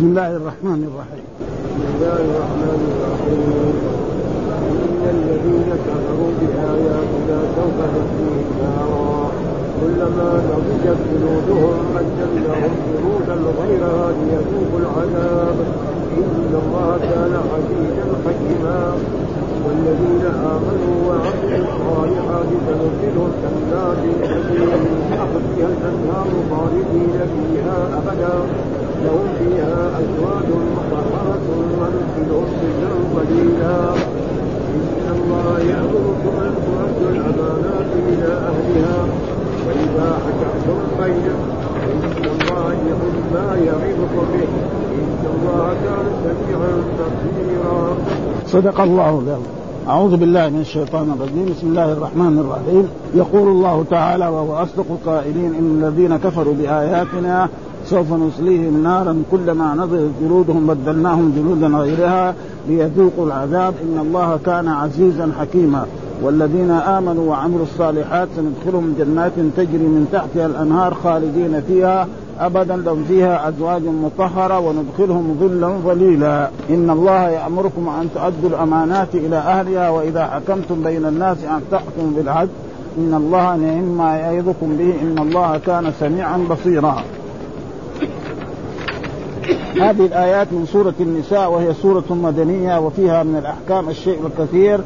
بسم الله الرحمن الرحيم. بسم الله الرحمن الرحيم إن الذين كفروا بآياتنا سوف نسليهم نارا كلما نضجت جلودهم بدلناهم جلودا غيرها ليذوقوا العذاب إن الله كان عزيزا حكيما والذين آمنوا وعملوا الصالحات سندخلهم جنات تجري من تحتها الأنهار خالدين فيها أبدا لهم فيها أزواج مطهرة وندخلهم ظلا قليلا. إن الله يأمركم أن تؤدوا الأمانات إلى أهلها. وإذا حكمتم بينهم إن الله يقول ما يعظكم به. إن الله كان سميعا بصيرا. صدق الله العظيم أعوذ بالله من الشيطان الرجيم. بسم الله الرحمن الرحيم. يقول الله تعالى وهو أصدق القائلين إن الذين كفروا بآياتنا سوف نصليهم نارا كلما نضجت جلودهم بدلناهم جلودا غيرها ليذوقوا العذاب. إن الله كان عزيزا حكيما. والذين آمنوا وعملوا الصالحات سندخلهم جنات تجري من تحتها الأنهار خالدين فيها أبدا. لهم فيها أزواج مطهرة وندخلهم ظلا ظليلا. إن الله يأمركم أن تؤدوا الأمانات إلى أهلها وإذا حكمتم بين الناس أن تحكموا بالعدل. إن الله نعم ما يعظكم به. إن الله كان سميعا بصيرا. هذه الآيات من سورة النساء وهي سورة مدنية وفيها من الأحكام الشيء الكثير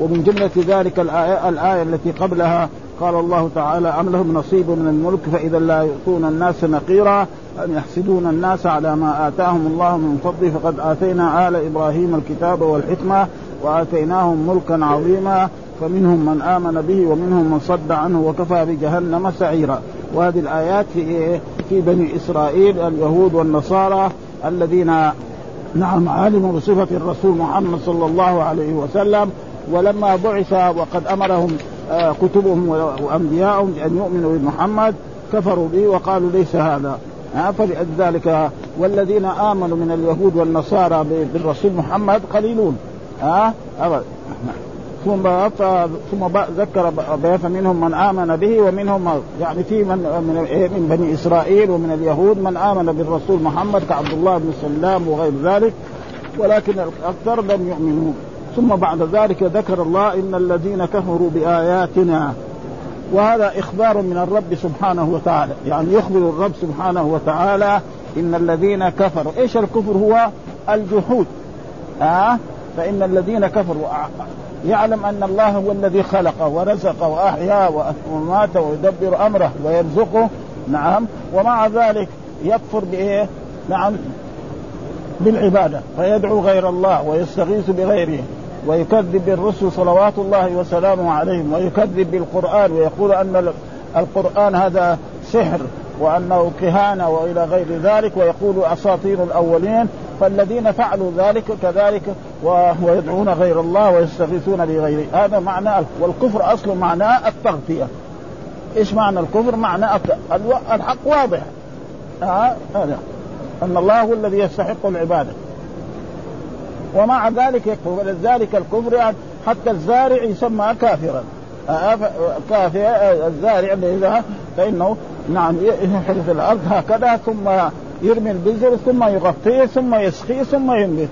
ومن جملة ذلك الآية, الآية التي قبلها قال الله تعالى أم لهم نصيب من الملك فإذا لا يؤتون الناس نقيرا أم يحسدون الناس على ما آتاهم الله من فضله فقد آتينا آل إبراهيم الكتاب والحكمة وآتيناهم ملكا عظيما فمنهم من آمن به ومنهم من صد عنه وكفى بجهنم سعيرا. وهذه الآيات في في بني إسرائيل اليهود والنصارى الذين نعم علموا بصفة الرسول محمد صلى الله عليه وسلم ولما بعث وقد أمرهم آه، كتبهم وأنبياءهم بأن يؤمنوا بمحمد كفروا به وقالوا ليس هذا. فلذلك والذين آمنوا من اليهود والنصارى بالرسول محمد قليلون. ها أبدا ثم ثم ذكر فمنهم من آمن به ومنهم يعني في من من, إيه، من بني إسرائيل ومن اليهود من آمن بالرسول محمد كعبد الله بن سلام وغير ذلك ولكن الأكثر لم يؤمنوا. ثم بعد ذلك ذكر الله إن الذين كفروا بآياتنا وهذا إخبار من الرب سبحانه وتعالى يعني يخبر الرب سبحانه وتعالى إن الذين كفروا. إيش الكفر هو؟ الجحود. آه؟ فإن الذين كفروا يعلم أن الله هو الذي خلقه ورزقه واحيا ومات ويدبر أمره ويرزقه. نعم. ومع ذلك يكفر بإيه؟ نعم. بالعبادة. فيدعو غير الله ويستغيث بغيره ويكذب بالرسل صلوات الله وسلامه عليهم ويكذب بالقرآن ويقول أن القرآن هذا سحر. وأنه كهانة وإلى غير ذلك ويقول أساطير الأولين فالذين فعلوا ذلك كذلك ويدعون غير الله ويستغيثون بغيره هذا معنى والكفر أصله معناه التغطية. إيش معنى الكفر؟ معنى الحق واضح. آه هذا. أن الله هو الذي يستحق العبادة. ومع ذلك يكفر. ولذلك الكفر يعني حتى الزارع يسمى كافرا. آه، الزارع اذا فإنه نعم يحرث الأرض هكذا ثم يرمي البذر ثم يغطيه ثم يسقيه ثم ينبت.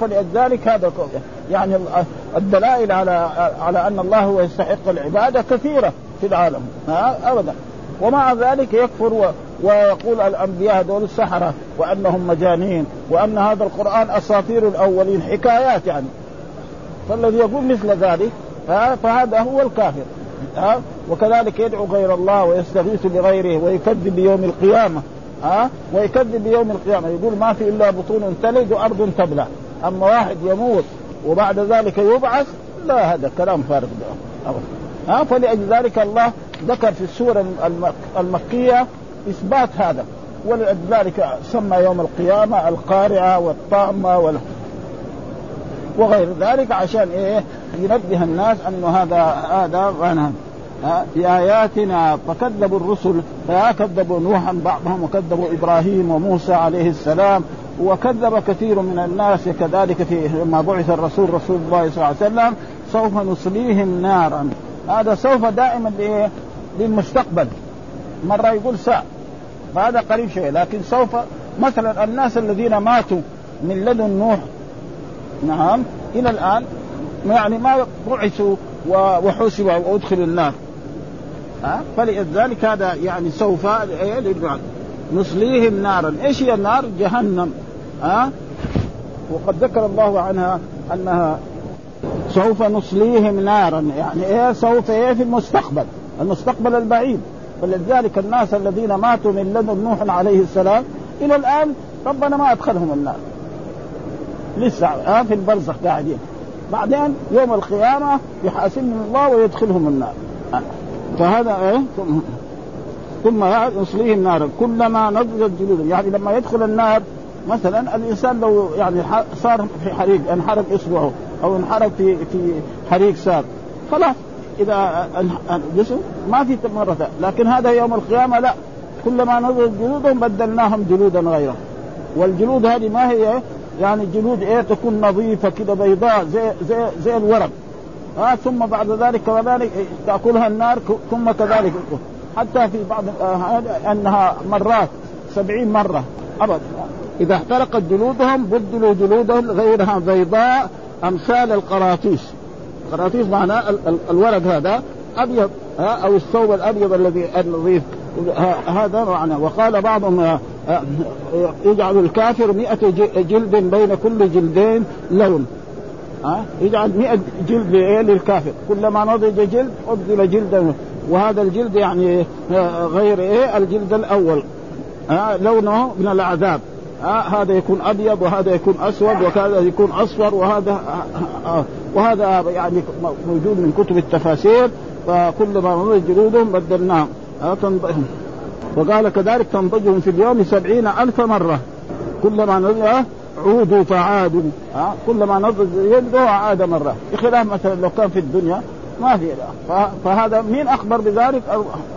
فلذلك هذا يعني الدلائل على على أن الله هو يستحق العبادة كثيرة في العالم. أبدا. ومع ذلك يكفر ويقول الأنبياء هذول السحرة وأنهم مجانين وأن هذا القرآن أساطير الأولين حكايات يعني. فالذي يقول مثل ذلك فهذا هو الكافر. ها؟ وكذلك يدعو غير الله ويستغيث بغيره ويكذب بيوم القيامة. ها؟ ويكذب بيوم القيامة. يقول ما في إلا بطون تلد وأرض تبلع. أما واحد يموت وبعد ذلك يبعث لا هذا كلام فارغ ها؟ فلأجل ذلك الله ذكر في السورة المكية إثبات هذا. ولذلك سمى يوم القيامة القارعة والطامة وال... وغير ذلك عشان إيه؟ ينبه الناس انه هذا هذا في آياتنا فكذبوا الرسل فكذبوا نوحا بعضهم وكذبوا إبراهيم وموسى عليه السلام وكذب كثير من الناس كذلك في لما بعث الرسول رسول الله صلى الله عليه وسلم سوف نصليهم نارا. هذا سوف دائما للمستقبل. مرة يقول ساعه فهذا قريب شوية لكن سوف مثلا الناس الذين ماتوا من لدن نوح نعم. إلى الآن يعني ما بعثوا وحسبوا وادخلوا النار. ها؟ فلذلك هذا يعني سوف نصليهم نارا. إيش هي النار؟ جهنم. ها؟ وقد ذكر الله عنها أنها سوف نصليهم نارا. يعني إيه؟ سوف إيه؟ في المستقبل. المستقبل البعيد. فلذلك الناس الذين ماتوا من لدن نوح عليه السلام إلى الآن ربنا ما أدخلهم النار. لسه آه في البرزخ قاعدين بعدين يوم القيامة يحاسبهم الله ويدخلهم النار. آه. فهذا إيه؟ ثم يصليهم نارا كلما نضجت جلودهم يعني لما يدخل النار مثلا الإنسان لو يعني صار في حريق انحرق اصبعه أو انحرق في في حريق سار خلاص. إذا جسم ما في مره لكن هذا يوم القيامة لا. كلما نضجت جلودهم بدلناهم جلودا غيره. والجلود هذه ما هي؟ يعني جلود إيه تكون نظيفة كده بيضاء زي زي زي الورق. آه ثم بعد ذلك كذلك تأكلها النار ثم كذلك. حتى في بعض آه أنها مرات سبعين مرة. ابدا إذا احترقت جلودهم بدلوا جلودهم غيرها بيضاء أمثال القراطيس. القراطيس معناه الورق هذا أبيض أو الثوب الأبيض الذي النظيف. هذا معنى. وقال بعضهم آه، آه، يجعل الكافر مئة جلد بين كل جلدين لون ها يجعل 100 جلد للكافر. كلما نضج جلد أبدل جلدا. وهذا الجلد يعني آه، غير إيه الجلد الأول. ها لونه من العذاب ها هذا يكون أبيض وهذا يكون أسود وهذا يكون أصفر وهذا وهذا يعني موجود من كتب التفاسير. فكلما نضج جلودهم بدلناهم. وقال كذلك تنضجهم في اليوم سبعين ألف مرة. كلما نضج عودوا فعادوا ها؟ كلما نضج يده عاد مرة. بخلاف مثلا لو كان في الدنيا ما في فهذا مين أخبر بذلك؟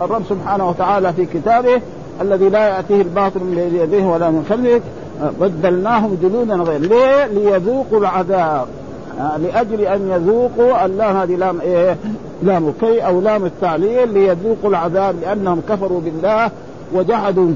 الرب سبحانه وتعالى في كتابه الذي لا يأتيه الباطل من يديه ولا من خلفه بدلناهم جلودا غير. ليه؟ ليذوقوا العذاب. لأجل أن يذوقوا اللام هذه لام إيه؟ لام كي أو لام التعليل ليذوقوا العذاب لأنهم كفروا بالله وجحدوا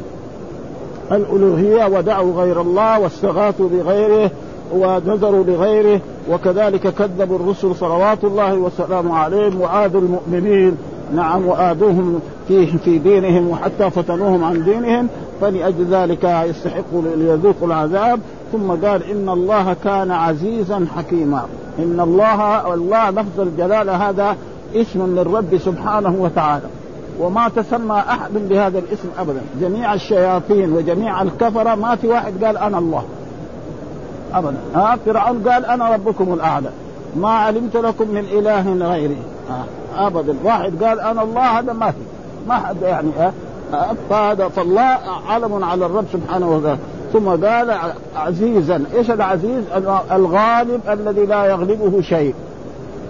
الألوهية ودعوا غير الله واستغاثوا بغيره ونذروا لغيره وكذلك كذبوا الرسل صلوات الله وسلامه عليهم وآذوا المؤمنين. نعم وآذوهم في في دينهم وحتى فتنوهم عن دينهم. فلأجل ذلك يستحقوا ليذوقوا العذاب. ثم قال إن الله كان عزيزا حكيما. إن الله الله لفظ الجلالة هذا اسم للرب سبحانه وتعالى. وما تسمى أحد بهذا الاسم أبدا. جميع الشياطين وجميع الكفرة ما في واحد قال أنا الله. أبدا. ها فرعون قال أنا ربكم الأعلى. ما علمت لكم من إله غيري. أبدا. واحد قال أنا الله هذا ما في. ما حد يعني فهذا فالله علم على الرب سبحانه وتعالى. ثم قال عزيزا إيش العزيز؟ الغالب الذي لا يغلبه شيء.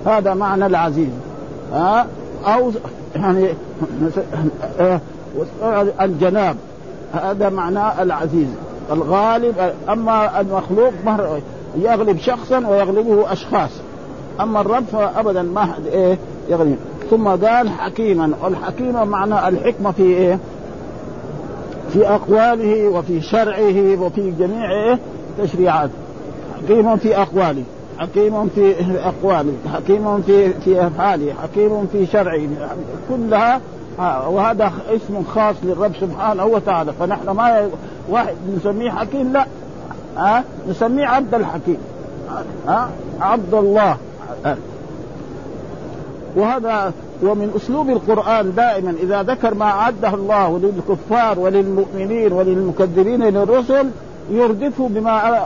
هذا معنى العزيز. ها؟ أو يعني الجناب. هذا معناه العزيز. الغالب أما المخلوق يغلب شخصا ويغلبه أشخاص. أما الرب فابدا ما حد إيه يغلب. ثم قال حكيما والحكيم معنى الحكمة في إيه؟ في أقواله وفي شرعه وفي جميع؟ تشريعاته حكيم في أقواله حكيم في أقواله حكيم في في أفعاله حكيم في شرعه. كلها وهذا اسم خاص للرب سبحانه وتعالى. فنحن ما واحد نسميه حكيم لا. ها نسميه عبد الحكيم. ها عبد الله. وهذا ومن أسلوب القرآن دائما إذا ذكر ما أعده الله للكفار وللمؤمنين وللمكذبين للرسل يردفه بما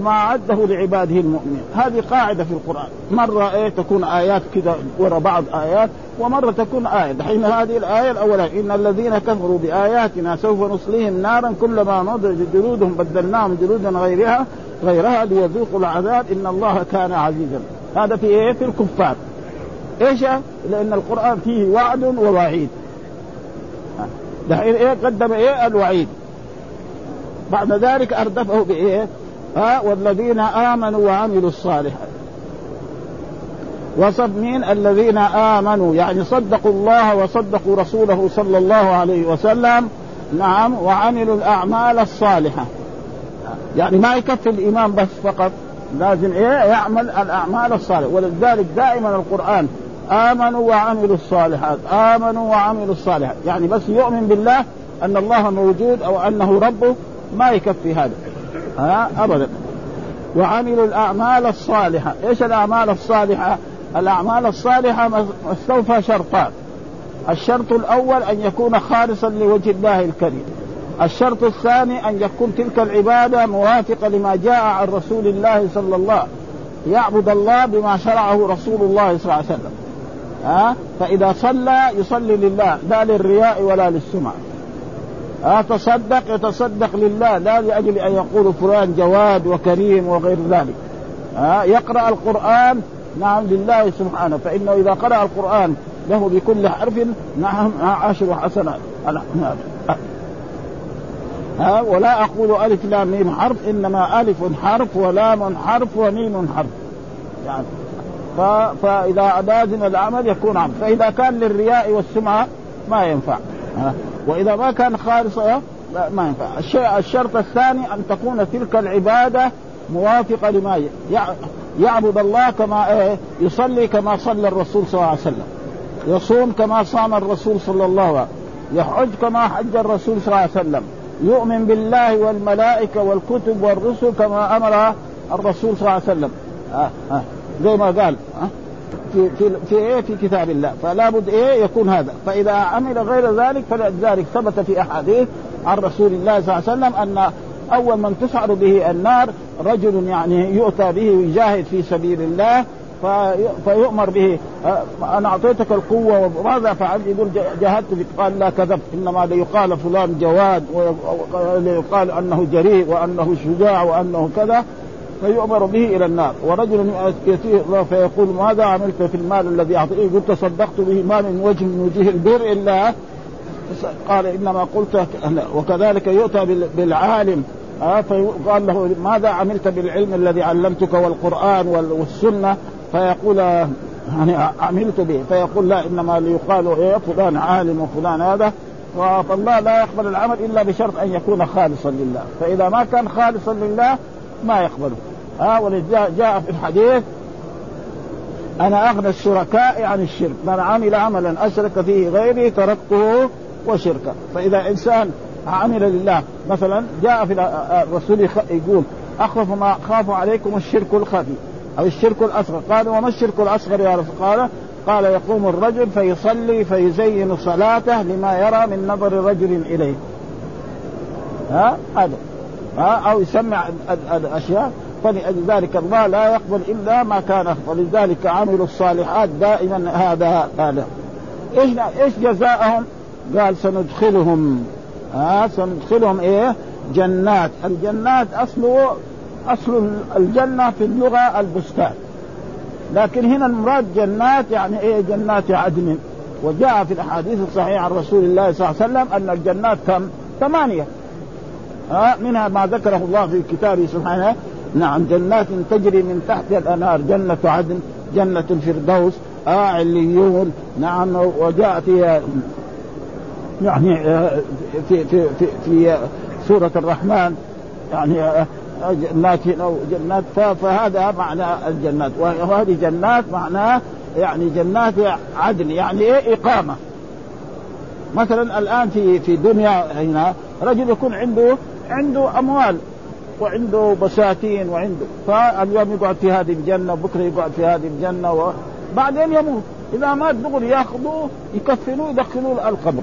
ما أعده لعباده المؤمنين. هذه قاعدة في القرآن. مرة إيه تكون آيات كذا وراء بعض آيات ومرة تكون آية. دحين هذه الآية الأولى إن الذين كفروا بآياتنا سوف نصليهم نارا كلما نضج جلودهم بدلناهم جلودا غيرها غيرها ليذوقوا العذاب إن الله كان عزيزا. هذا في إيه؟ في الكفار. إيش لأن القرآن فيه وعد ووعيد. دحين إيه قدم إيه؟ الوعيد. بعد ذلك أردفه بإيه؟ ها؟ والذين آمنوا وعملوا الصالحات. وصف مين؟ الذين آمنوا. يعني صدقوا الله وصدقوا رسوله صلى الله عليه وسلم. نعم وعملوا الأعمال الصالحة. يعني ما يكفي الإيمان بس فقط. لازم إيه؟ يعمل الأعمال الصالحة. ولذلك دائما القرآن آمنوا وعملوا الصالحات. آمنوا وعملوا الصالحات. يعني بس يؤمن بالله أن الله موجود أو أنه ربه ما يكفي هذا. ها؟ ابدا. وعملوا الأعمال الصالحة. إيش الأعمال الصالحة؟ الأعمال الصالحة مستوفى شرطان. الشرط الأول أن يكون خالصا لوجه الله الكريم. الشرط الثاني أن يكون تلك العبادة موافقه لما جاء عن رسول الله صلى الله عليه وسلم يعبد الله بما شرعه رسول الله صلى الله عليه وسلم. ها؟ فإذا صلى يصلي لله لا للرياء ولا للسمعه ها؟ تصدق يتصدق لله لا لأجل أن يقول فلان جواد وكريم وغير ذلك. ها؟ يقرأ القرآن نعم لله سبحانه. فإنه إذا قرأ القرآن له بكل حرف نعم عشر حسنات. ها؟ ولا أقول ألف لام ميم حرف إنما ألف حرف ولام حرف وميم حرف. يعني. فإذا لازم العمل يكون عمل. فإذا كان للرياء والسمعة ما ينفع. وإذا ما كان خالصا ما ينفع. الشرط الثاني أن تكون تلك العبادة موافقة لما يعبد الله كما إيه يصلي كما صلى الرسول صلى الله عليه وسلم. يصوم كما صام الرسول صلى الله عليه وسلم. يحج كما حج الرسول صلى الله عليه وسلم. يؤمن بالله والملائكة والكتب والرسل كما أمر الرسول صلى الله عليه وسلم. آه آه. زي ما قال في في في إيه؟ في كتاب الله. فلا بد إيه؟ يكون هذا. فإذا عمل غير ذلك فلذلك ثبت في أحاديث عن رسول الله صلى الله عليه وسلم أن أول من تسعر به النار رجل يعني يؤتى به ويجاهد في سبيل الله فيؤمر به أنا أعطيتك القوة وماذا فعلت يقول جاهدت قال لا كذبت. إنما ليقال فلان جواد وليقال أنه جريء وأنه شجاع وأنه كذا. فيؤمر به إلى النار. ورجل يأتيه فيقول ماذا عملت في المال الذي أعطيته؟ قلت تصدقت به ما من وجه من وجوه البر الا قال إنما قلت وكذلك يؤتى بالعالم. فيقال له ماذا عملت بالعلم الذي علمتك والقرآن والسنة؟ فيقول يعني عملت به. فيقول لا إنما ليقال إيه فلان عالم وفلان هذا. فالله لا يقبل العمل إلا بشرط أن يكون خالصا لله. فإذا ما كان خالصا لله ما يقبله. ها ولذلك جاء في الحديث أنا أغنى الشركاء عن الشرك من عمل عملا أشرك فيه غيري تركته وشركه. فإذا إنسان عمل لله مثلا جاء في الرسول يقول أخوف ما خاف عليكم الشرك الخفي أو الشرك الأصغر. قال وما الشرك الأصغر يا رسول قال قال يقوم الرجل فيصلي فيزين صلاته لما يرى من نظر رجل إليه. ها هذا. ها أو يسمع الأشياء. فلذلك الله لا يقبل إلا ما كان ولذلك عملوا الصالحات دائما هذا هذا إيش إيش جزاءهم؟ قال سندخلهم. ها سندخلهم إيه؟ جنات، الجنات اصله أصل الجنة في اللغة البستان. لكن هنا المراد جنات يعني إيه؟ جنات عدن. وجاء في الاحاديث الصحيحه عن رسول الله صلى الله عليه وسلم أن الجنات كم؟ ثمانية. ها منها ما ذكره الله في كتابه سبحانه. نعم جنات تجري من تحت الأنهار جنة عدن جنة الفردوس آه عليون نعم وجاء في يعني في في في, في سورة الرحمن يعني جنات أو جنات فهذا معنى الجنات. وهذه جنات معناه يعني جنات عدن يعني إيه؟ إقامة. مثلا الآن في في دنيا هنا رجل يكون عنده عنده أموال. وعنده بساتين وعنده. فاليوم يقعد في هذه الجنة بكرة يقعد في هذه الجنة وبعدين يموت. إذا مات دغري ياخذوه يكفنوه يدخلوه القبر.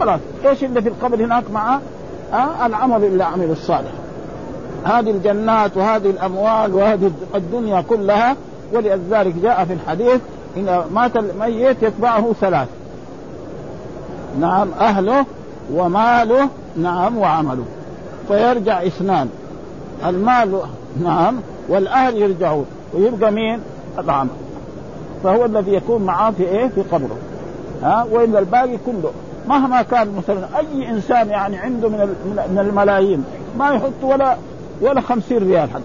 خلاص. إيش اللي في القبر هناك معه؟ آه العمل اللي عمل الصالح. هذه الجنات وهذه الأموال وهذه الدنيا كلها ولذلك جاء في الحديث إن مات الميت يتبعه ثلاث. نعم أهله وماله نعم وعمله. فيرجع اثنان. المال نعم والأهل يرجعون. ويبقى مين؟ العمل فهو الذي يكون معاه في إيه؟ في قبره. ها؟ وإلا الباقي كله. مهما كان مثلا أي إنسان يعني عنده من من الملايين ما يحط ولا ولا خمسين ريال حتى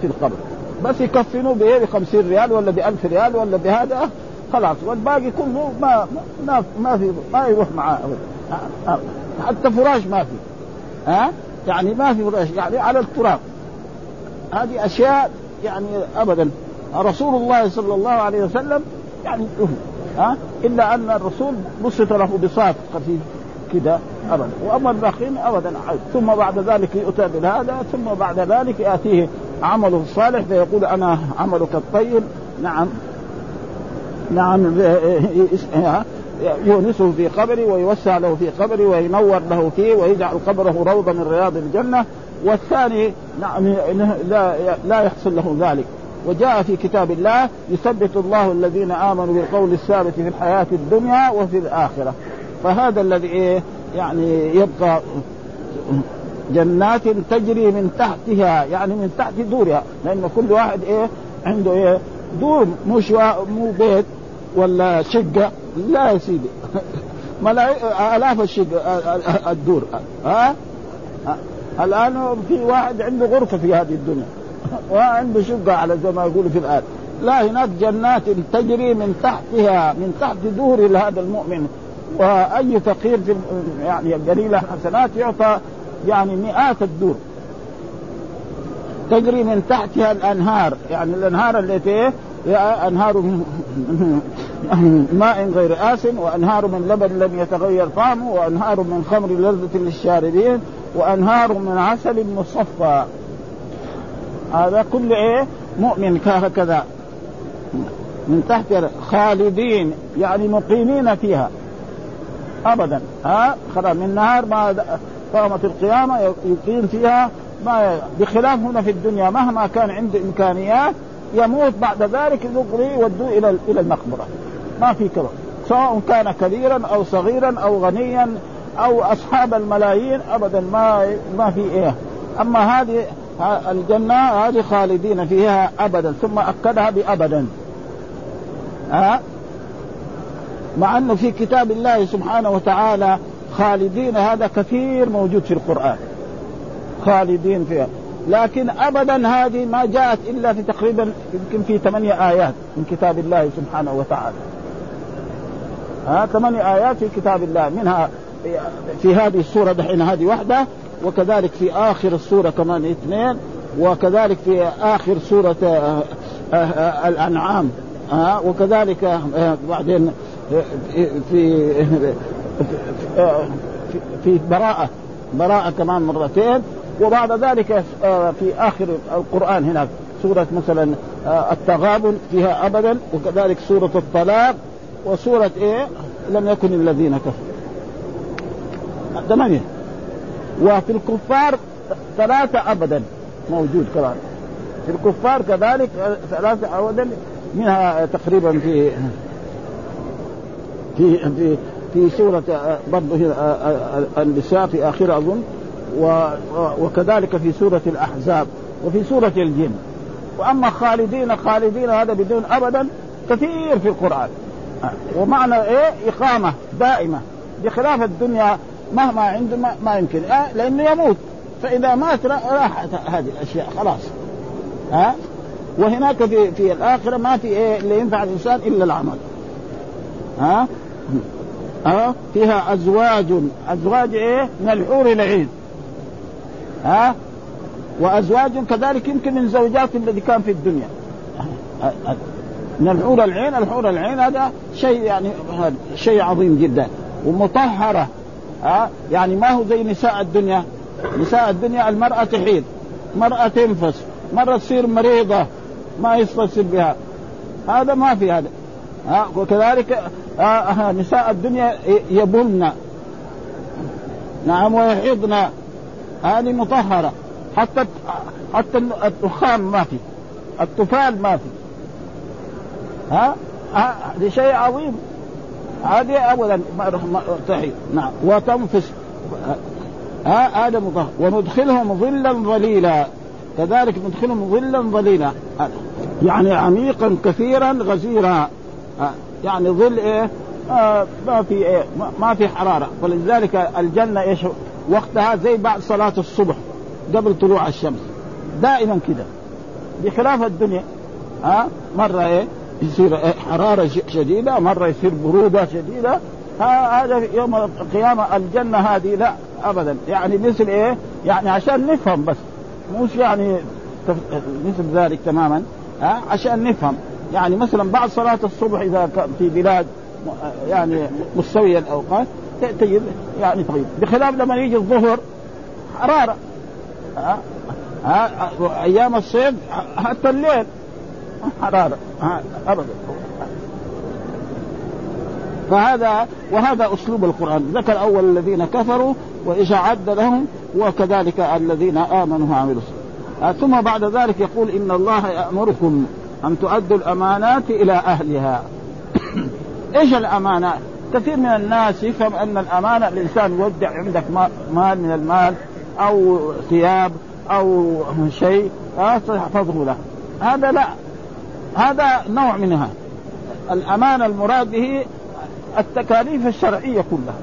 في القبر. بس يكفنوا بإيه؟ ب 50 ريال ولا ب 1000 ريال ولا بهذا خلاص. والباقي كله ما ما ما في ما يروح معاه حتى فراش ما في. ها؟ يعني ما في يعني على التراب. هذه أشياء يعني ابدا. رسول الله صلى الله عليه وسلم يعني ها؟ إلا أن الرسول بسط له بساط خفيف كده ابدا. وأما الباقين ابدا. ثم بعد ذلك يؤتى بهذا ثم بعد ذلك يأتيه عمله الصالح فيقول أنا عملك الطيب. نعم. نعم يونسه في قبري ويوسع له في قبري وينور له فيه ويجعل قبره روضة من رياض الجنة. والثاني نعم لا لا يحصل له ذلك. وجاء في كتاب الله يثبت الله الذين آمنوا بالقول الثابت في الحياة الدنيا وفي الآخرة. فهذا الذي إيه يعني يبقى جنات تجري من تحتها يعني من تحت دورها. لأن كل واحد إيه عنده إيه دور مش مو بيت. ولا شقة؟ لا يا سيدي. الاف الشقة الدور. ها؟ الآن في واحد عنده غرفة في هذه الدنيا. وعنده شقة على زي ما يقولوا في الآن. لا هناك جنات تجري من تحتها من تحت دور هذا المؤمن. وأي فقير في يعني قليل حسنات يعطى يعني مئات الدور. تجري من تحتها الأنهار. يعني الأنهار التي انهار ماء غير آس وأنهار من لبن لم يتغير طعمه وأنهار من خمر لذة للشاربين وأنهار من عسل مصفى. هذا كل إيه؟ مؤمن هكذا من تحت خالدين يعني مقيمين فيها. ابدا. ها؟ خلاص من نهار ما قامت القيامة يقيم فيها ما بخلاف هنا في الدنيا مهما كان عنده إمكانيات يموت بعد ذلك يقضي يودوه إلى إلى المقبرة. ما في كذا. سواء كان كبيرا أو صغيرا أو غنيا أو أصحاب الملايين ابدا ما ما في إيه. أما هذه الجنة هذه خالدين فيها ابدا ثم أكدها بابدا. ها؟ مع انه في كتاب الله سبحانه وتعالى خالدين هذا كثير موجود في القرآن. خالدين فيها. لكن ابدا هذه ما جاءت إلا في تقريبا يمكن في ثمانية آيات من كتاب الله سبحانه وتعالى. ها ثمانية آيات في كتاب الله منها في هذه السورة دحين هذه واحدة وكذلك في آخر السورة كمان اثنين وكذلك في آخر سورة آه، آه، آه، الأنعام وكذلك بعدين في في براءة براءة كمان مرتين وبعد ذلك في آخر القرآن هناك سورة مثلا التغابن فيها أبدا وكذلك سورة الطلاق وسورة إيه؟ لم يكن الذين كفروا. ثمانية. وفي الكفار ثلاثة أبدا موجود كمان في الكفار كذلك ثلاثة أبدا منها تقريبا في في في في سورة برضه النساء في آخرها أظن. وكذلك في سورة الأحزاب وفي سورة الجن. وأما خالدين خالدين هذا بدون أبدا كثير في القرآن. ومعنى إيه؟ إقامة دائمة. بخلاف الدنيا مهما عنده ما, يمكن. آه لأنه يموت. فإذا مات راحت هذه الأشياء. خلاص. ها؟ آه وهناك في في الآخرة ما في إيه اللي ينفع الإنسان إلا العمل. ها؟ آه؟ آه فيها أزواج. أزواج إيه؟ من الحور العين ها؟ وأزواج كذلك يمكن من زوجات الذي كان في الدنيا. من الحور العين الحور العين هذا شيء يعني شيء عظيم جدا ومطهرة ها؟ يعني ما هو زي نساء الدنيا. نساء الدنيا المرأة تحيض مرأة تنفس مرة تصير مريضة ما يستصل بها. هذا ما في هذا ها؟ وكذلك آه نساء الدنيا يبن نعم ويحيضن. هذه مطهرة. حتى حتى الدخان ما في الطفال ما في. ها؟ هذا شيء عظيم. هذه ابدا تحيط نعم. وتنفس. ها مطهر. وندخلهم ظلا ظليلا. كذلك ندخلهم ظلا ظليلا. يعني عميقا كثيرا غزيرا. يعني ظل إيه؟ آه ما في إيه؟ ما في حرارة. ولذلك الجنة إيش؟ وقتها زي بعد صلاة الصبح قبل طلوع الشمس. دائما كده. بخلاف الدنيا. ها مرة إيه؟ يصير حرارة شديدة مرة يصير برودة شديدة. هذا يوم القيامة الجنة هذه لا ابدا. يعني مثل إيه؟ يعني عشان نفهم بس. مش يعني مثل ذلك تماما. ها؟ عشان نفهم. يعني مثلا بعد صلاة الصبح إذا كان في بلاد يعني مستوية الأوقات تجد يعني طيب. بخلاف لما يجي الظهر حرارة. ها؟ أيام الصيف حتى الليل. حراره أبدا. فهذا وهذا أسلوب القرآن. ذكر أول الذين كفروا وايش عد لهم وكذلك الذين آمنوا وعملوا الصالحات. ثم بعد ذلك يقول إن الله يأمركم أن تؤدوا الأمانات إلى أهلها. إيش الامانات؟ كثير من الناس يفهم أن الأمانة الإنسان يودع عندك مال من المال أو ثياب أو شيء تحفظه له. هذا لا. هذا نوع منها. الامانه المراد به التكاليف الشرعية كلها.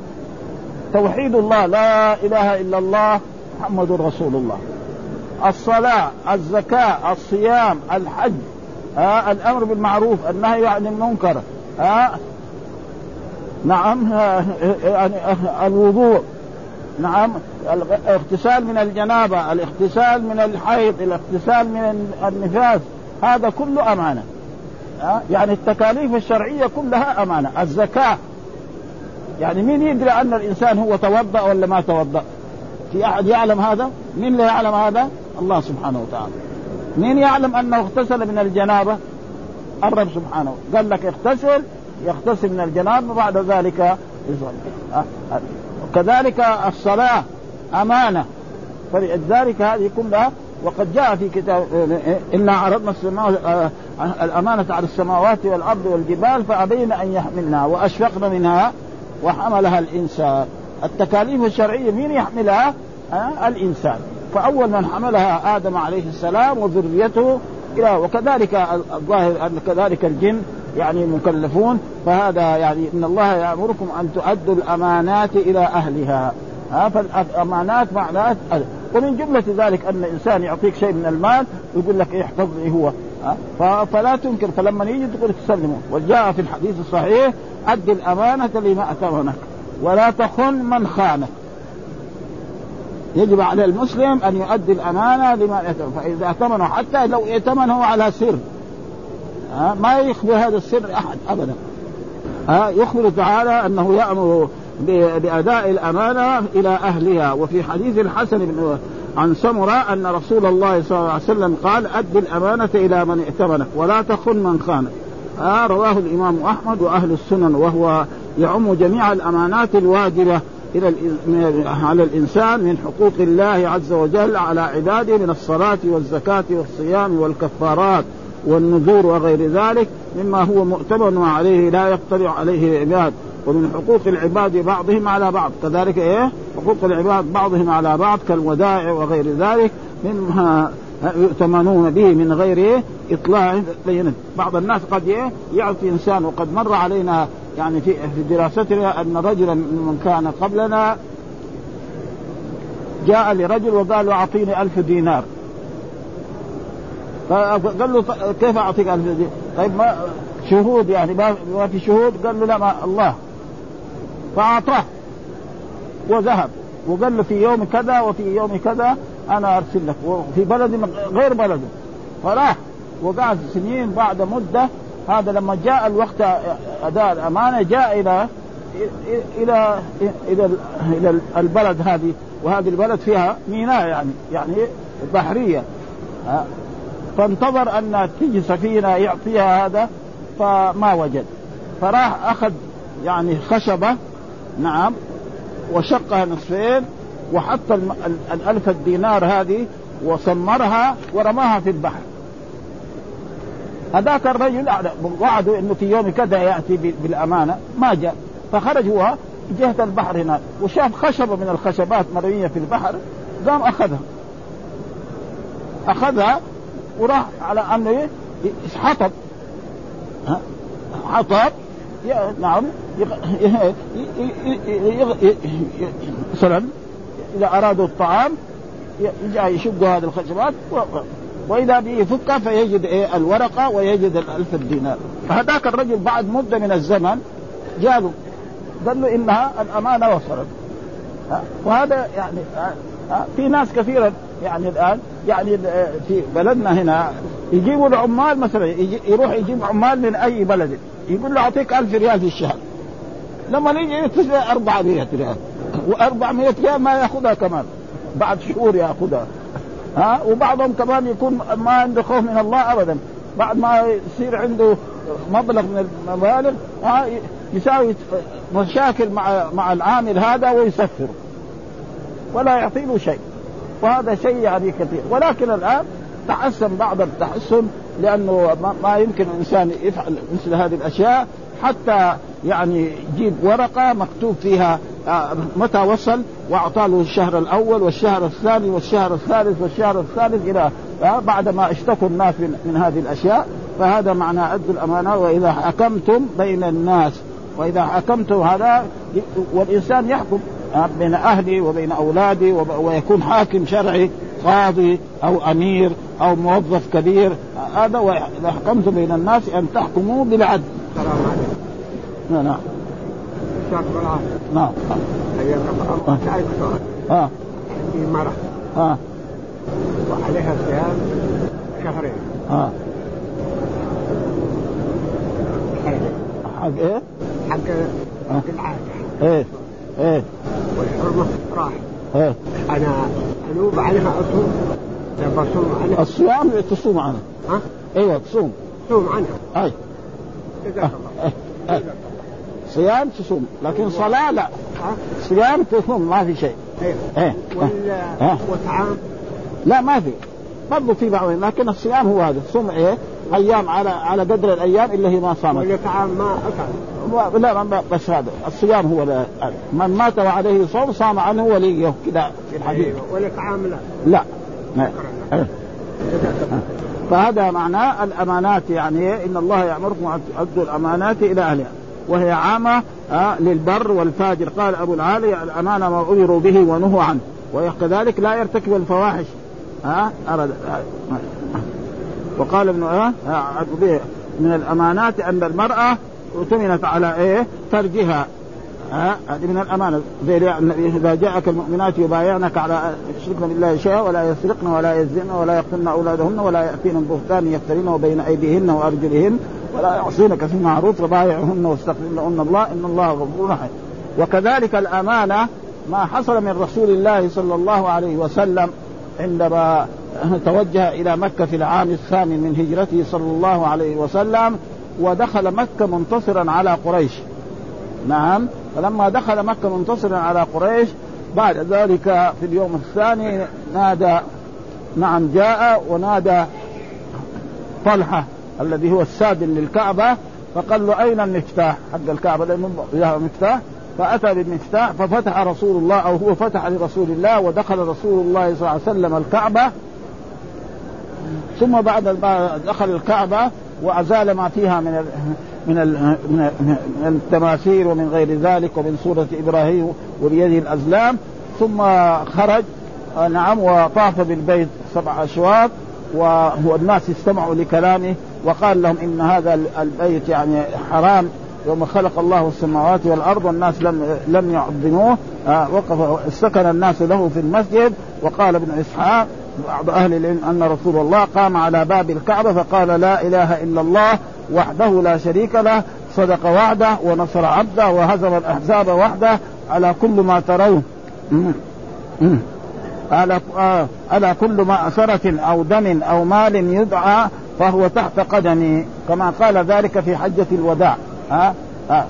توحيد الله لا إله إلا الله محمد رسول الله. الصلاة الزكاة الصيام الحج آه الأمر بالمعروف النهي عن المنكر آه نعم آه يعني الوضوء نعم الاغتسال من الجنابة الاغتسال من الحيض الاغتسال من النفاس. هذا كله أمانة. يعني التكاليف الشرعية كلها أمانة. الزكاة. يعني مين يدري أن الإنسان هو توضأ ولا ما توضأ؟ في أحد يعلم هذا؟ مين لا يعلم هذا؟ الله سبحانه وتعالى. مين يعلم أنه اغتسل من الجنابة؟ الرب سبحانه قال لك اغتسل يغتسل من الجنابة وبعد ذلك يصلي كذلك الصلاة أمانة. فلذلك هذه كلها وقد جاء في كتاب انا عرضنا الأمانة على السماوات والأرض والجبال فأبين أن يحملنها وأشفقن منها وحملها الإنسان. التكاليف الشرعية مين يحملها؟ الإنسان. فأول من حملها آدم عليه السلام وذريته إلى وكذلك الظاهر أن كذلك الجن يعني مكلفون فهذا يعني إن الله يأمركم أن تؤدوا الأمانات إلى أهلها. ها؟ فالامانات معناه ومن جملة ذلك أن الانسان يعطيك شيء من المال ويقول لك احفظ لي هو. فلا تنكر فلما يجي تقول تسلمه. وجاء في الحديث الصحيح أد الأمانة لما اتمنك ولا تخن من خانك. يجب على المسلم أن يؤدي الأمانة لما يأتمن فإذا اؤتمنه حتى لو ائتمنه على سر. ما يخبر هذا السر أحد ابدا. يخبر تعالى أنه يأمر بأداء الأمانة إلى أهلها. وفي حديث الحسن بن عن سمرة أن رسول الله صلى الله عليه وسلم قال اد الأمانة إلى من ائتمنك ولا تخن من خانك آه رواه الإمام أحمد وأهل السنن وهو يعم جميع الأمانات الواجبة إلى على الإنسان من حقوق الله عز وجل على عباده من الصلاة والزكاة والصيام والكفارات والنذور وغير ذلك مما هو مؤتمن عليه لا يطلع عليه العباد. ومن حقوق العباد بعضهم على بعض كذلك إيه حقوق العباد بعضهم على بعض كالودائع وغير ذلك مما يؤتمنون به من غير؟ إطلاع بينه بعض الناس قد إيه؟ يعطي إنسان وقد مر علينا يعني في في دراستنا أن رجلا من كان قبلنا جاء لرجل وقال له أعطيني ألف دينار فقال له كيف أعطيك ألف دينار؟ طيب ما شهود يعني ما في شهود قال له لا ما الله فأعطاه. وذهب. وقال له في يوم كذا وفي يوم كذا أنا أرسل لك. وفي بلد غير بلده فراح. وقعد سنين بعد مدة. هذا لما جاء الوقت أداء الأمانة جاء إلى إلى إلى إلى البلد هذه. وهذه البلد فيها ميناء يعني. يعني بحرية. فانتظر أن تيجي سفينه يعطيها هذا. فما وجد. فراح أخذ يعني خشبة. نعم. وشقها نصفين وحط الألف الدينار هذه وسمرها ورماها في البحر. هذاك الرجل وعده إنه في يوم كذا يأتي بالأمانة ما جاء. فخرج هو جهة البحر هناك وشاف خشبة من الخشبات مرميه في البحر قام أخذها. أخذها وراح على أنه حطب. حطب. نعم. مثلا إذا أرادوا الطعام يجي يشقوا هذه الخشبات وإذا به يفكها فيجد إيه الورقة ويجد الألف دينار فهذاك الرجل بعد مدة من الزمن جاء قال له إنها الأمانة وصلت وهذا يعني في ناس كثيرا يعني الآن يعني في بلدنا هنا يجيبوا العمال مثلا يروح يجيب عمال من أي بلد. يقول له أعطيك ألف ريال في الشهر. لما يجي يتصل 400 ريال. و400 ريال ما يأخذها كمان. بعد شهور يأخذها. ها؟ وبعضهم كمان يكون ما عنده خوف من الله ابدا. بعد ما يصير عنده مبلغ من المبالغ ها؟ يساوي مشاكل مع مع العامل هذا ويسفره. ولا يعطي له شيء. وهذا شيء يعني كثير. ولكن الآن تحسن بعض التحسن لأنه ما يمكن الإنسان يفعل مثل هذه الأشياء حتى يعني يجيب ورقة مكتوب فيها آه، متى وصل واعطى له الشهر الأول والشهر الثاني والشهر الثالث والشهر الثالث إلى آه، بعد ما اشتكوا الناس من هذه الأشياء. فهذا معنى ادوا الأمانة وإذا حكمتم بين الناس وإذا حكمتم هذا والإنسان يحكم آه، بين أهلي وبين اولادي ويكون حاكم شرعي. قاضي أو أمير أو موظف كبير هذا واذا حكمتم بين الناس أن تحكموا بالعدل. السلام عليكم. نعم. نعم. آه. عندي مرأة. آه. وعليها صيام شهرين. آه. حق إيه؟ حق حق العادة. إيه إيه والحرمة راح إيه. أنا أنوب عنها أصوم؟ بصوم عنها الصيام تصوم عنها. ها؟ أيوه تصوم. تصوم عنها. أي. جزاك الله. إيه. إيه. صيام تصوم لكن صلاة لا. صيام تصوم ما في شيء. إيه. إيه وطعام لا ما في. برضه في بعض لكن الصيام هو هذا. صوم إيه؟ أيام على على قدر الأيام إلا هي ما صامت. والطعام ما أكل. لا ما بس هذا الصيام هو من مات وعليه صوم صام عنه وليه كذا في الحديث. أيوة. والطعام لا. لا. لا إيه. فهذا معناه الأمانات يعني إن الله يأمركم أن تؤدوا الأمانات إلى أهلها. وهي عامة آه للبر والفاجر. قال أبو العالي الأمانة ما امروا به ونهوا عنه. وكذلك لا يرتكب الفواحش. ها آه أرد آه وقال ابن من الأمانات أن المرأة اؤتمنت على إيه؟ فرجها ها؟ هذه من الأمانة. زي إذا جاءك المؤمنات يبايعنك على يشركن بالله شيئا ولا يسرقن ولا يزن ولا يقتلن أولادهن ولا ياتين بهتان يفترين بين أيديهن وأرجلهن ولا يعصينك في معروف فبايعهن واستغفر لهن الله. إن الله غفور رحيم. وكذلك الأمانة ما حصل من رسول الله صلى الله عليه وسلم عندما توجه إلى مكة في العام الثامن من هجرته صلى الله عليه وسلم ودخل مكة منتصرا على قريش. نعم. فلما دخل مكة منتصرا على قريش بعد ذلك في اليوم الثاني نادى نعم جاء ونادى طلحة الذي هو السادن للكعبة فقال له أين المفتاح حق الكعبة؟ لأنه مفتاح. فأتى بالمفتاح ففتح رسول الله أو هو فتح لرسول الله ودخل رسول الله صلى الله عليه وسلم الكعبة. ثم بعد ما دخل الكعبة وأزال ما فيها من من من التماثيل ومن غير ذلك ومن سورة إبراهيم وبيده الأزلام. ثم خرج نعم وطاف بالبيت سبع أشواط والناس استمعوا لكلامه وقال لهم إن هذا البيت يعني حرام يوم خلق الله السماوات والأرض والناس لم لم يعظموه. آه وقف سكن الناس له في المسجد. وقال ابن إسحاق بعض أهل العلم أن رسول الله قام على باب الكعبة فقال لا إله إلا الله وحده لا شريك له صدق وعده ونصر عبده وهزم الأحزاب وحده على كل ما ترون. على على كل ما أثرة أو دم أو مال يدعى فهو تحت قدمي كما قال ذلك في حجة الوداع. ها, ها.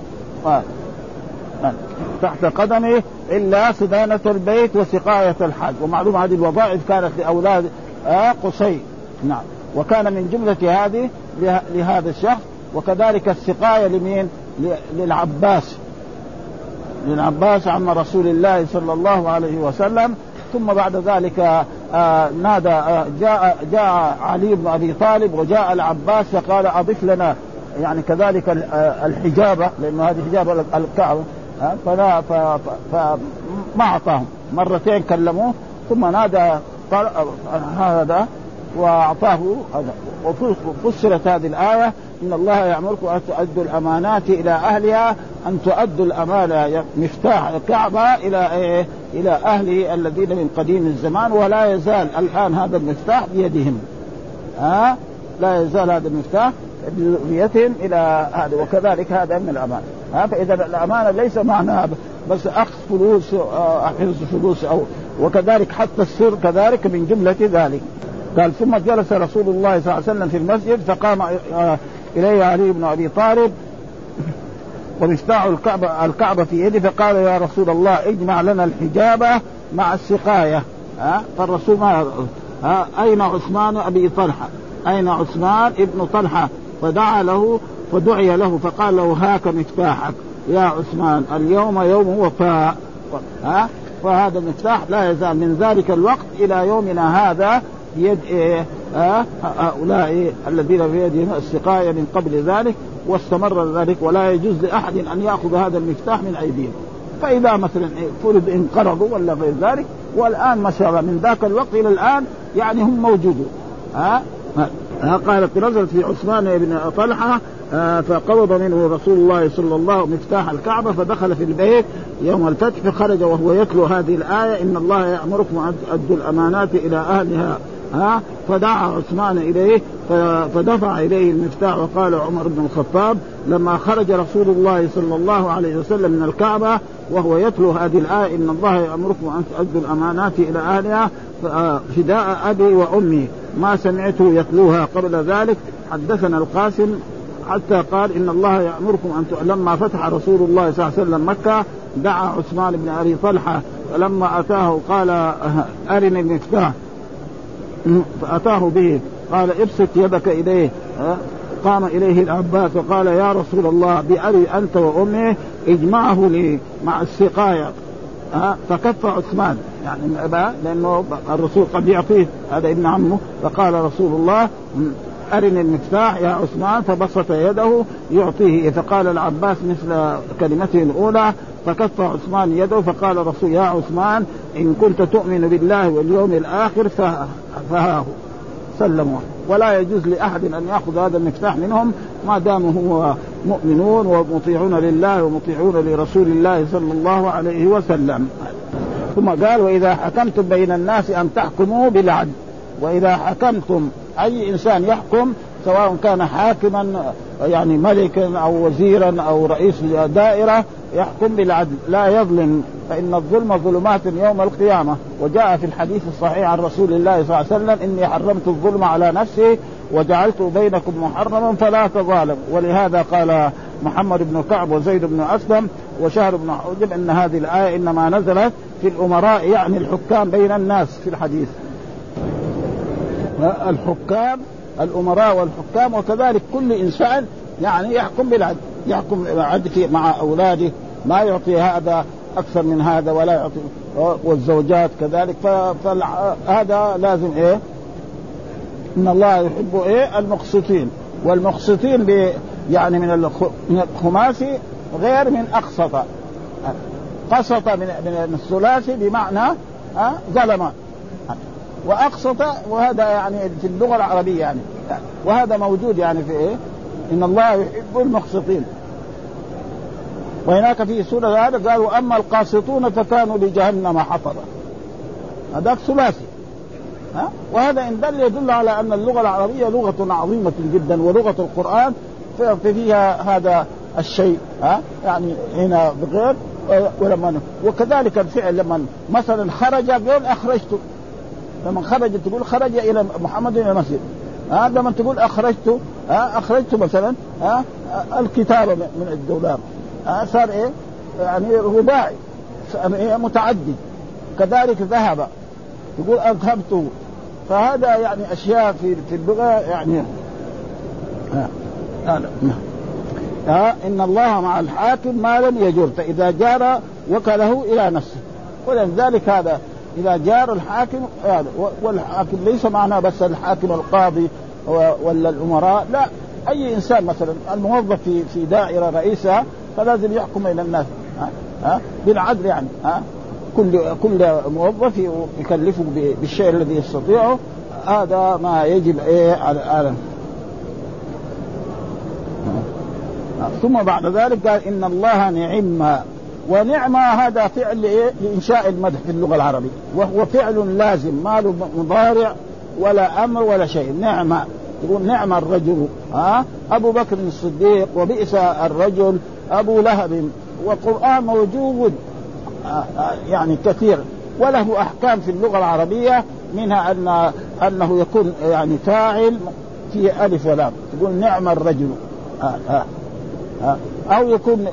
تحت قدمه إلا صدانه البيت وسقاية الحج ومعلوم هذه الوظائف كانت لأولاد آه قصي. نعم. وكان من جملة هذه لهذا الشخص وكذلك السقاية لمين؟ للعباس. للعباس عم رسول الله صلى الله عليه وسلم. ثم بعد ذلك آه نادى آه جاء جاء علي بن أبي طالب وجاء العباس فقال أضف لنا يعني كذلك آه، الحجابة لأنه هذه حجابة الكعبة. فلا فما أعطاهم. مرتين كلموه ثم نادى هذا وأعطاه هذا. وفسرت هذه الآية إن الله يأمركم أن تؤدوا الأمانات إلى أهلها أن تؤدوا الأمانة مفتاح الكعبة إلى إيه؟ إلى اهله الذين من قديم الزمان ولا يزال الآن هذا المفتاح بيدهم. ها؟ لا يزال هذا المفتاح. بذريتهم إلى هذا وكذلك هذا من الأمانة. ها فإذا الأمانة ليس معناها بس أخذ فلوس آه، حفظ فلوس أو وكذلك حتى السر كذلك من جملة ذلك. قال ثم جلس رسول الله صلى الله عليه وسلم في المسجد فقام آه، إليه علي بن أبي طالب ومفتاح الكعبة الكعبة في يده فقال يا رسول الله اجمع لنا الحجابة مع السقاية. ها فالرسول ما ها أين عثمان أبي طلحة؟ أين عثمان ابن طلحة؟ فدعا له فدعي له فقال له هاك مفتاحك يا عثمان اليوم يوم وفاء. ها؟ فهذا المفتاح لا يزال من ذلك الوقت إلى يومنا هذا بيد إيه هؤلاء الذين بيدهم السقاية من قبل ذلك واستمر ذلك ولا يجوز لأحد أن يأخذ هذا المفتاح من أيديهم. فإذا مثلا فرض انقرضوا ولا غير ذلك والآن ما شاء الله من ذاك الوقت إلى الآن يعني هم موجودون. ها؟ قالت نزلت في عثمان بن طلحة فقبض منه رسول الله صلى الله عليه وسلم مفتاح الكعبة فدخل في البيت. يوم الفتح فخرج وهو يتلو هذه الآية إن الله يأمركم أن تؤدوا الأمانات إلى أهلها ها. فدعا عثمان إليه فدفع إليه المفتاح وقال عمر بن الخطاب لما خرج رسول الله صلى الله عليه وسلم من الكعبة وهو يتلو هذه الآية إن الله يأمركم أن تؤدوا الأمانات إلى أهلها فداء أبي وأمي. ما سمعته يتلوها قبل ذلك. حدثنا القاسم حتى قال إن الله يأمركم أن لما فتح رسول الله صلى الله عليه وسلم مكة دعا عثمان بن أبي طلحة فلما أتاه قال أرني المفتاح. فأتاه به قال ابسط يدك إليه. قام إليه العباس وقال يا رسول الله بأبي أنت وأمي اجمعه لي مع السقاية. فكف عثمان. يعني أبا لأنه الرسول قد يعطيه. هذا ابن عمه. فقال رسول الله أرني المفتاح يا عثمان. فبسط يده يعطيه. فقال العباس مثل كلمته الأولى فكف عثمان يده. فقال الرسول يا عثمان إن كنت تؤمن بالله واليوم الآخر فهاه. سلموا ولا يجوز لأحد أن يأخذ هذا المفتاح منهم ما داموا هو مؤمنون ومطيعون لله ومطيعون لرسول الله صلى الله عليه وسلم. ثم قال وإذا حكمتم بين الناس أن تحكموا بالعدل وإذا حكمتم أي إنسان يحكم سواء كان حاكما يعني ملكا أو وزيرا أو رئيس دائرة يحكم بالعدل. لا يظلم فإن الظلم ظلمات يوم القيامة. وجاء في الحديث الصحيح عن رسول الله صلى الله عليه وسلم إني حرمت الظلم على نفسي وجعلت بينكم محرما فلا تظالم ولهذا قال محمد بن كعب وزيد بن أسلم وشهر بن حجب إن هذه الآية إنما نزلت في الأمراء يعني الحكام بين الناس في الحديث. الحكام الأمراء والحكام وكذلك كل إنسان يعني يحكم بالعدل يحكم بالعدل مع أولاده. ما يعطي هذا أكثر من هذا ولا يعطي والزوجات كذلك. فهذا لازم إيه؟ إن الله يحب إيه؟ المقسطين. والمقسطين يعني من من الخماسي غير من أقسط. قسط من من الثلاثي بمعنى ظلم. واقسط وهذا يعني في اللغة العربية يعني. وهذا موجود يعني في إيه؟ إن الله يحب المقسطين. وهناك في سورة هذا قالوا أما القاسطون فكانوا لجهنم حطبا. هذاك ثلاثي. ها؟ وهذا إن دل يدل على أن اللغة العربية لغة عظيمة جدا ولغة القرآن فيها هذا الشيء. ها؟ يعني هنا بغير ولما وكذلك الفعل لما مثلا خرج قال اخرجته لما خرج تقول خرج إلى محمد إلى المسجد. ها آه لما تقول أخرجت ها آه أخرجت مثلا ها آه الكتابه من الدولاب. صار إيه؟ يعني رباعي صار إيه؟ متعدي كذلك ذهب. تقول أذهبت. فهذا يعني أشياء في في اللغة يعني. ها ها إن الله مع الحاكم ما لم يجر فاذا جار وكله إلى نفسه. ولذلك هذا إذا جار الحاكم هذا والحاكم ليس معناه بس الحاكم القاضي ولا الأمراء لا أي إنسان مثلا الموظف في في دائرة رئيسها فلازم يحكم إلى الناس ها, بالعدل يعني ها. كل كل موظف يكلفه بالشيء الذي يستطيعه هذا ما يجب إيه على ثم بعد ذلك قال إن الله نعم ونعمة هذا فعل إيه؟ لإنشاء المدح في اللغة العربية. وهو فعل لازم ما له مضارع ولا أمر ولا شيء. نعمة يقول نعم الرجل ها؟ أبو بكر الصديق وبئس الرجل أبو لهب. والقرآن موجود آه، آه، يعني كثير. وله أحكام في اللغة العربية منها أن أنه يكون يعني فاعل في ألف ولام. تقول نعم الرجل آه آه آه يكون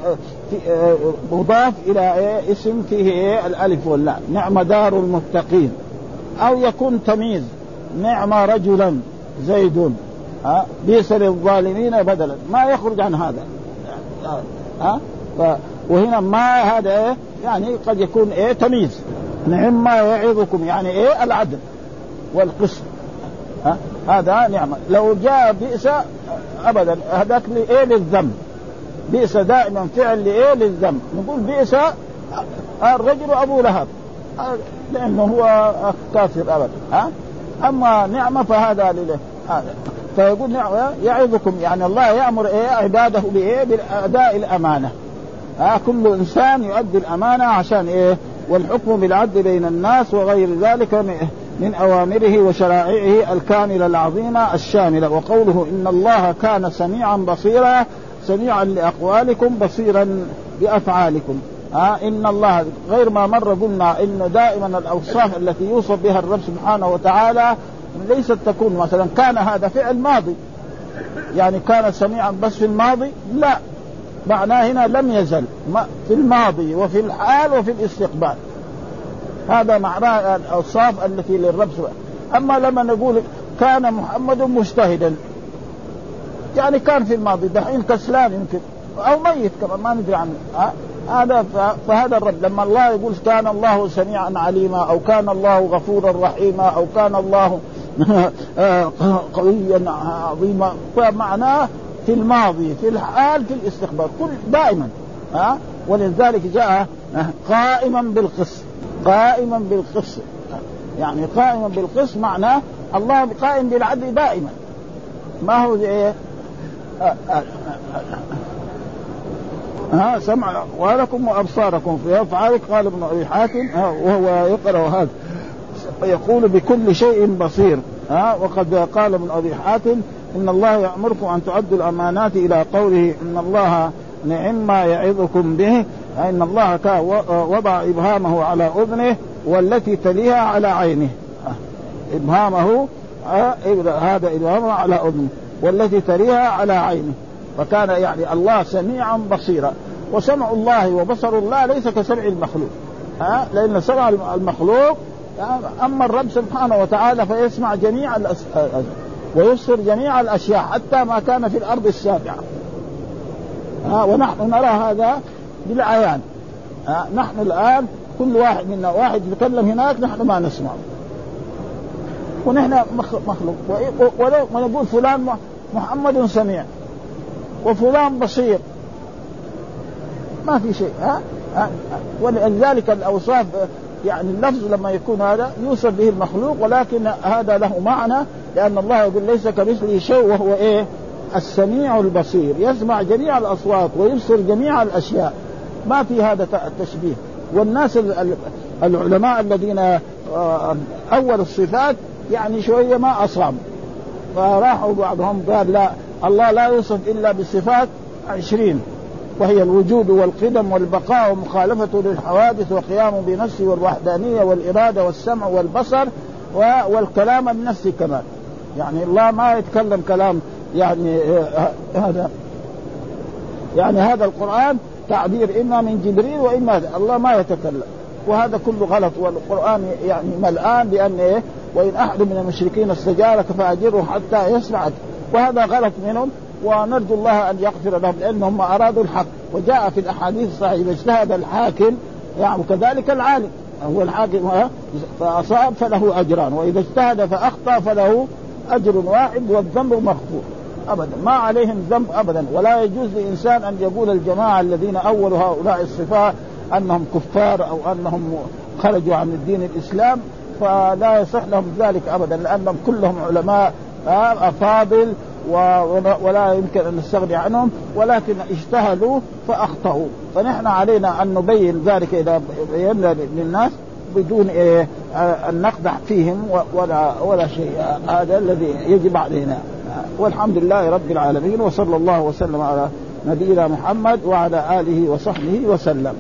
آه، مضاف إلى إيه اسم فيه إيه الألف واللام. نعم دار المتقين. أو يكون تمييز. نعم رجلا زيد ها؟ بئس للظالمين بدلا. ما يخرج عن هذا. ها؟ وهنا ما هذا إيه يعني قد يكون إيه تمييز. نعم ما يعظكم يعني إيه العدل والقسط. ها؟ هذا نعمة لو جاء بئس ابدا. هذاك لايه للذنب. بئس دائما فعل لإيه؟ للذنب. نقول بئس الرجل أبو لهب. لأنه هو كافر ابدا ها؟ أما نعمة فهذا لله. فيقول نعمه يعظكم. يعني الله يأمر إيه؟ عباده بإيه؟ باداء الأمانة. ها؟ كل إنسان يؤدي الأمانة عشان إيه؟ والحكم بالعدل بين الناس وغير ذلك من أوامره وشرائعه الكاملة العظيمة الشاملة. وقوله إن الله كان سميعا بصيرا سميعا لأقوالكم بصيرا بأفعالكم. ها إن الله غير ما مر قلنا انه دائما الأوصاف التي يوصف بها الرب سبحانه وتعالى ليست تكون مثلا كان هذا فعل ماضي. يعني كان سميعا بس في الماضي؟ لا. معناه هنا لم يزل. في الماضي وفي الحال وفي الاستقبال. هذا معناه الأوصاف التي للرب سبحانه أما لما نقول كان محمد مجتهدا يعني كان في الماضي دحين كسلان يمكن. أو ميت كمان ما ندري عنه. هذا فهذا الرب لما الله يقول كان الله سميعا عليما أو كان الله غفورا رحيما أو كان الله قويا عظيما فمعناه في الماضي في الحال في الاستقبال كل دائما. ها ولذلك جاء قائما بالقسط قائما بالقسط. يعني قائما بالقسط معناه الله قائم بالعدل دائما. ما هو إيه؟ ها سمع ولكم وأبصاركم. في افعالك قال ابن أبي حاتم وهو يقرأ هذا. يقول بكل شيء بصير ها وقد قال ابن أبي حاتم إن الله يأمركم أن تؤدوا الأمانات إلى قوله إن الله نعم ما يعظكم به ان الله وضع إبهامه على أذنه والتي تليها على عينه. إبهامه هذا إبهامه على أذنه. والتي تليها على عينه. فكان يعني الله سميعا بصيرا. وسمع الله وبصر الله ليس كسمع المخلوق. ها؟ لأن سمع المخلوق أما الرب سبحانه وتعالى فيسمع جميع ويبصر جميع الأشياء حتى ما كان في الأرض السابعة. ها؟ ونحن نرى هذا بالعيان ها؟ نحن الآن كل واحد منا واحد يتكلم هناك نحن ما نسمع ونحن مخلوق. ونقول فلان محمد سميع. وفلان بصير. ما في شيء. ها, ها؟ ولذلك الأوصاف يعني اللفظ لما يكون هذا يوصف به المخلوق ولكن هذا له معنى لأن الله يقول ليس كمثله شيء وهو إيه؟ السميع البصير. يسمع جميع الأصوات ويبصر جميع الأشياء. ما في هذا التشبيه والناس العلماء الذين آه، أول الصفات يعني شوية ما اصابوا فراحوا بعضهم قال لا الله لا يوصف إلا بصفات عشرين وهي الوجود والقدم والبقاء ومخالفته للحوادث وقيامه بنفسه والوحدانية والإرادة والسمع والبصر والكلام النفسي كمان. يعني الله ما يتكلم كلام يعني آه، هذا. يعني هذا القرآن تعبير إما من جبريل وإما الله ما يتكلم. وهذا كله غلط والقرآن يعني ملآن بأن إيه؟ وإن أحد من المشركين استجارك فأجره حتى يسمع وهذا غلط منهم ونرجو الله أن يغفر لهم لانهم أرادوا الحق. وجاء في الأحاديث الصحيحة إذا اجتهد الحاكم يعني كذلك العالم. هو الحاكم فأصاب فله أجران وإذا اجتهد فأخطأ فله أجر واحد والذنب مغفور. ابدا ما عليهم ذنب ابدا. ولا يجوز لإنسان أن يقول الجماعة الذين أولوا هؤلاء الصفات أنهم كفار أو أنهم خرجوا عن الدين الإسلام فلا يصح لهم ذلك ابدا لأنهم كلهم علماء أفاضل ولا يمكن أن نستغني عنهم ولكن اجتهدوا فأخطأوا. فنحن علينا أن نبين ذلك إذا بينا للناس بدون إيه أن نقدح فيهم ولا ولا شيء هذا الذي يجب علينا. والحمد لله رب العالمين وصلى الله وسلم على نبينا محمد وعلى آله وصحبه وسلم.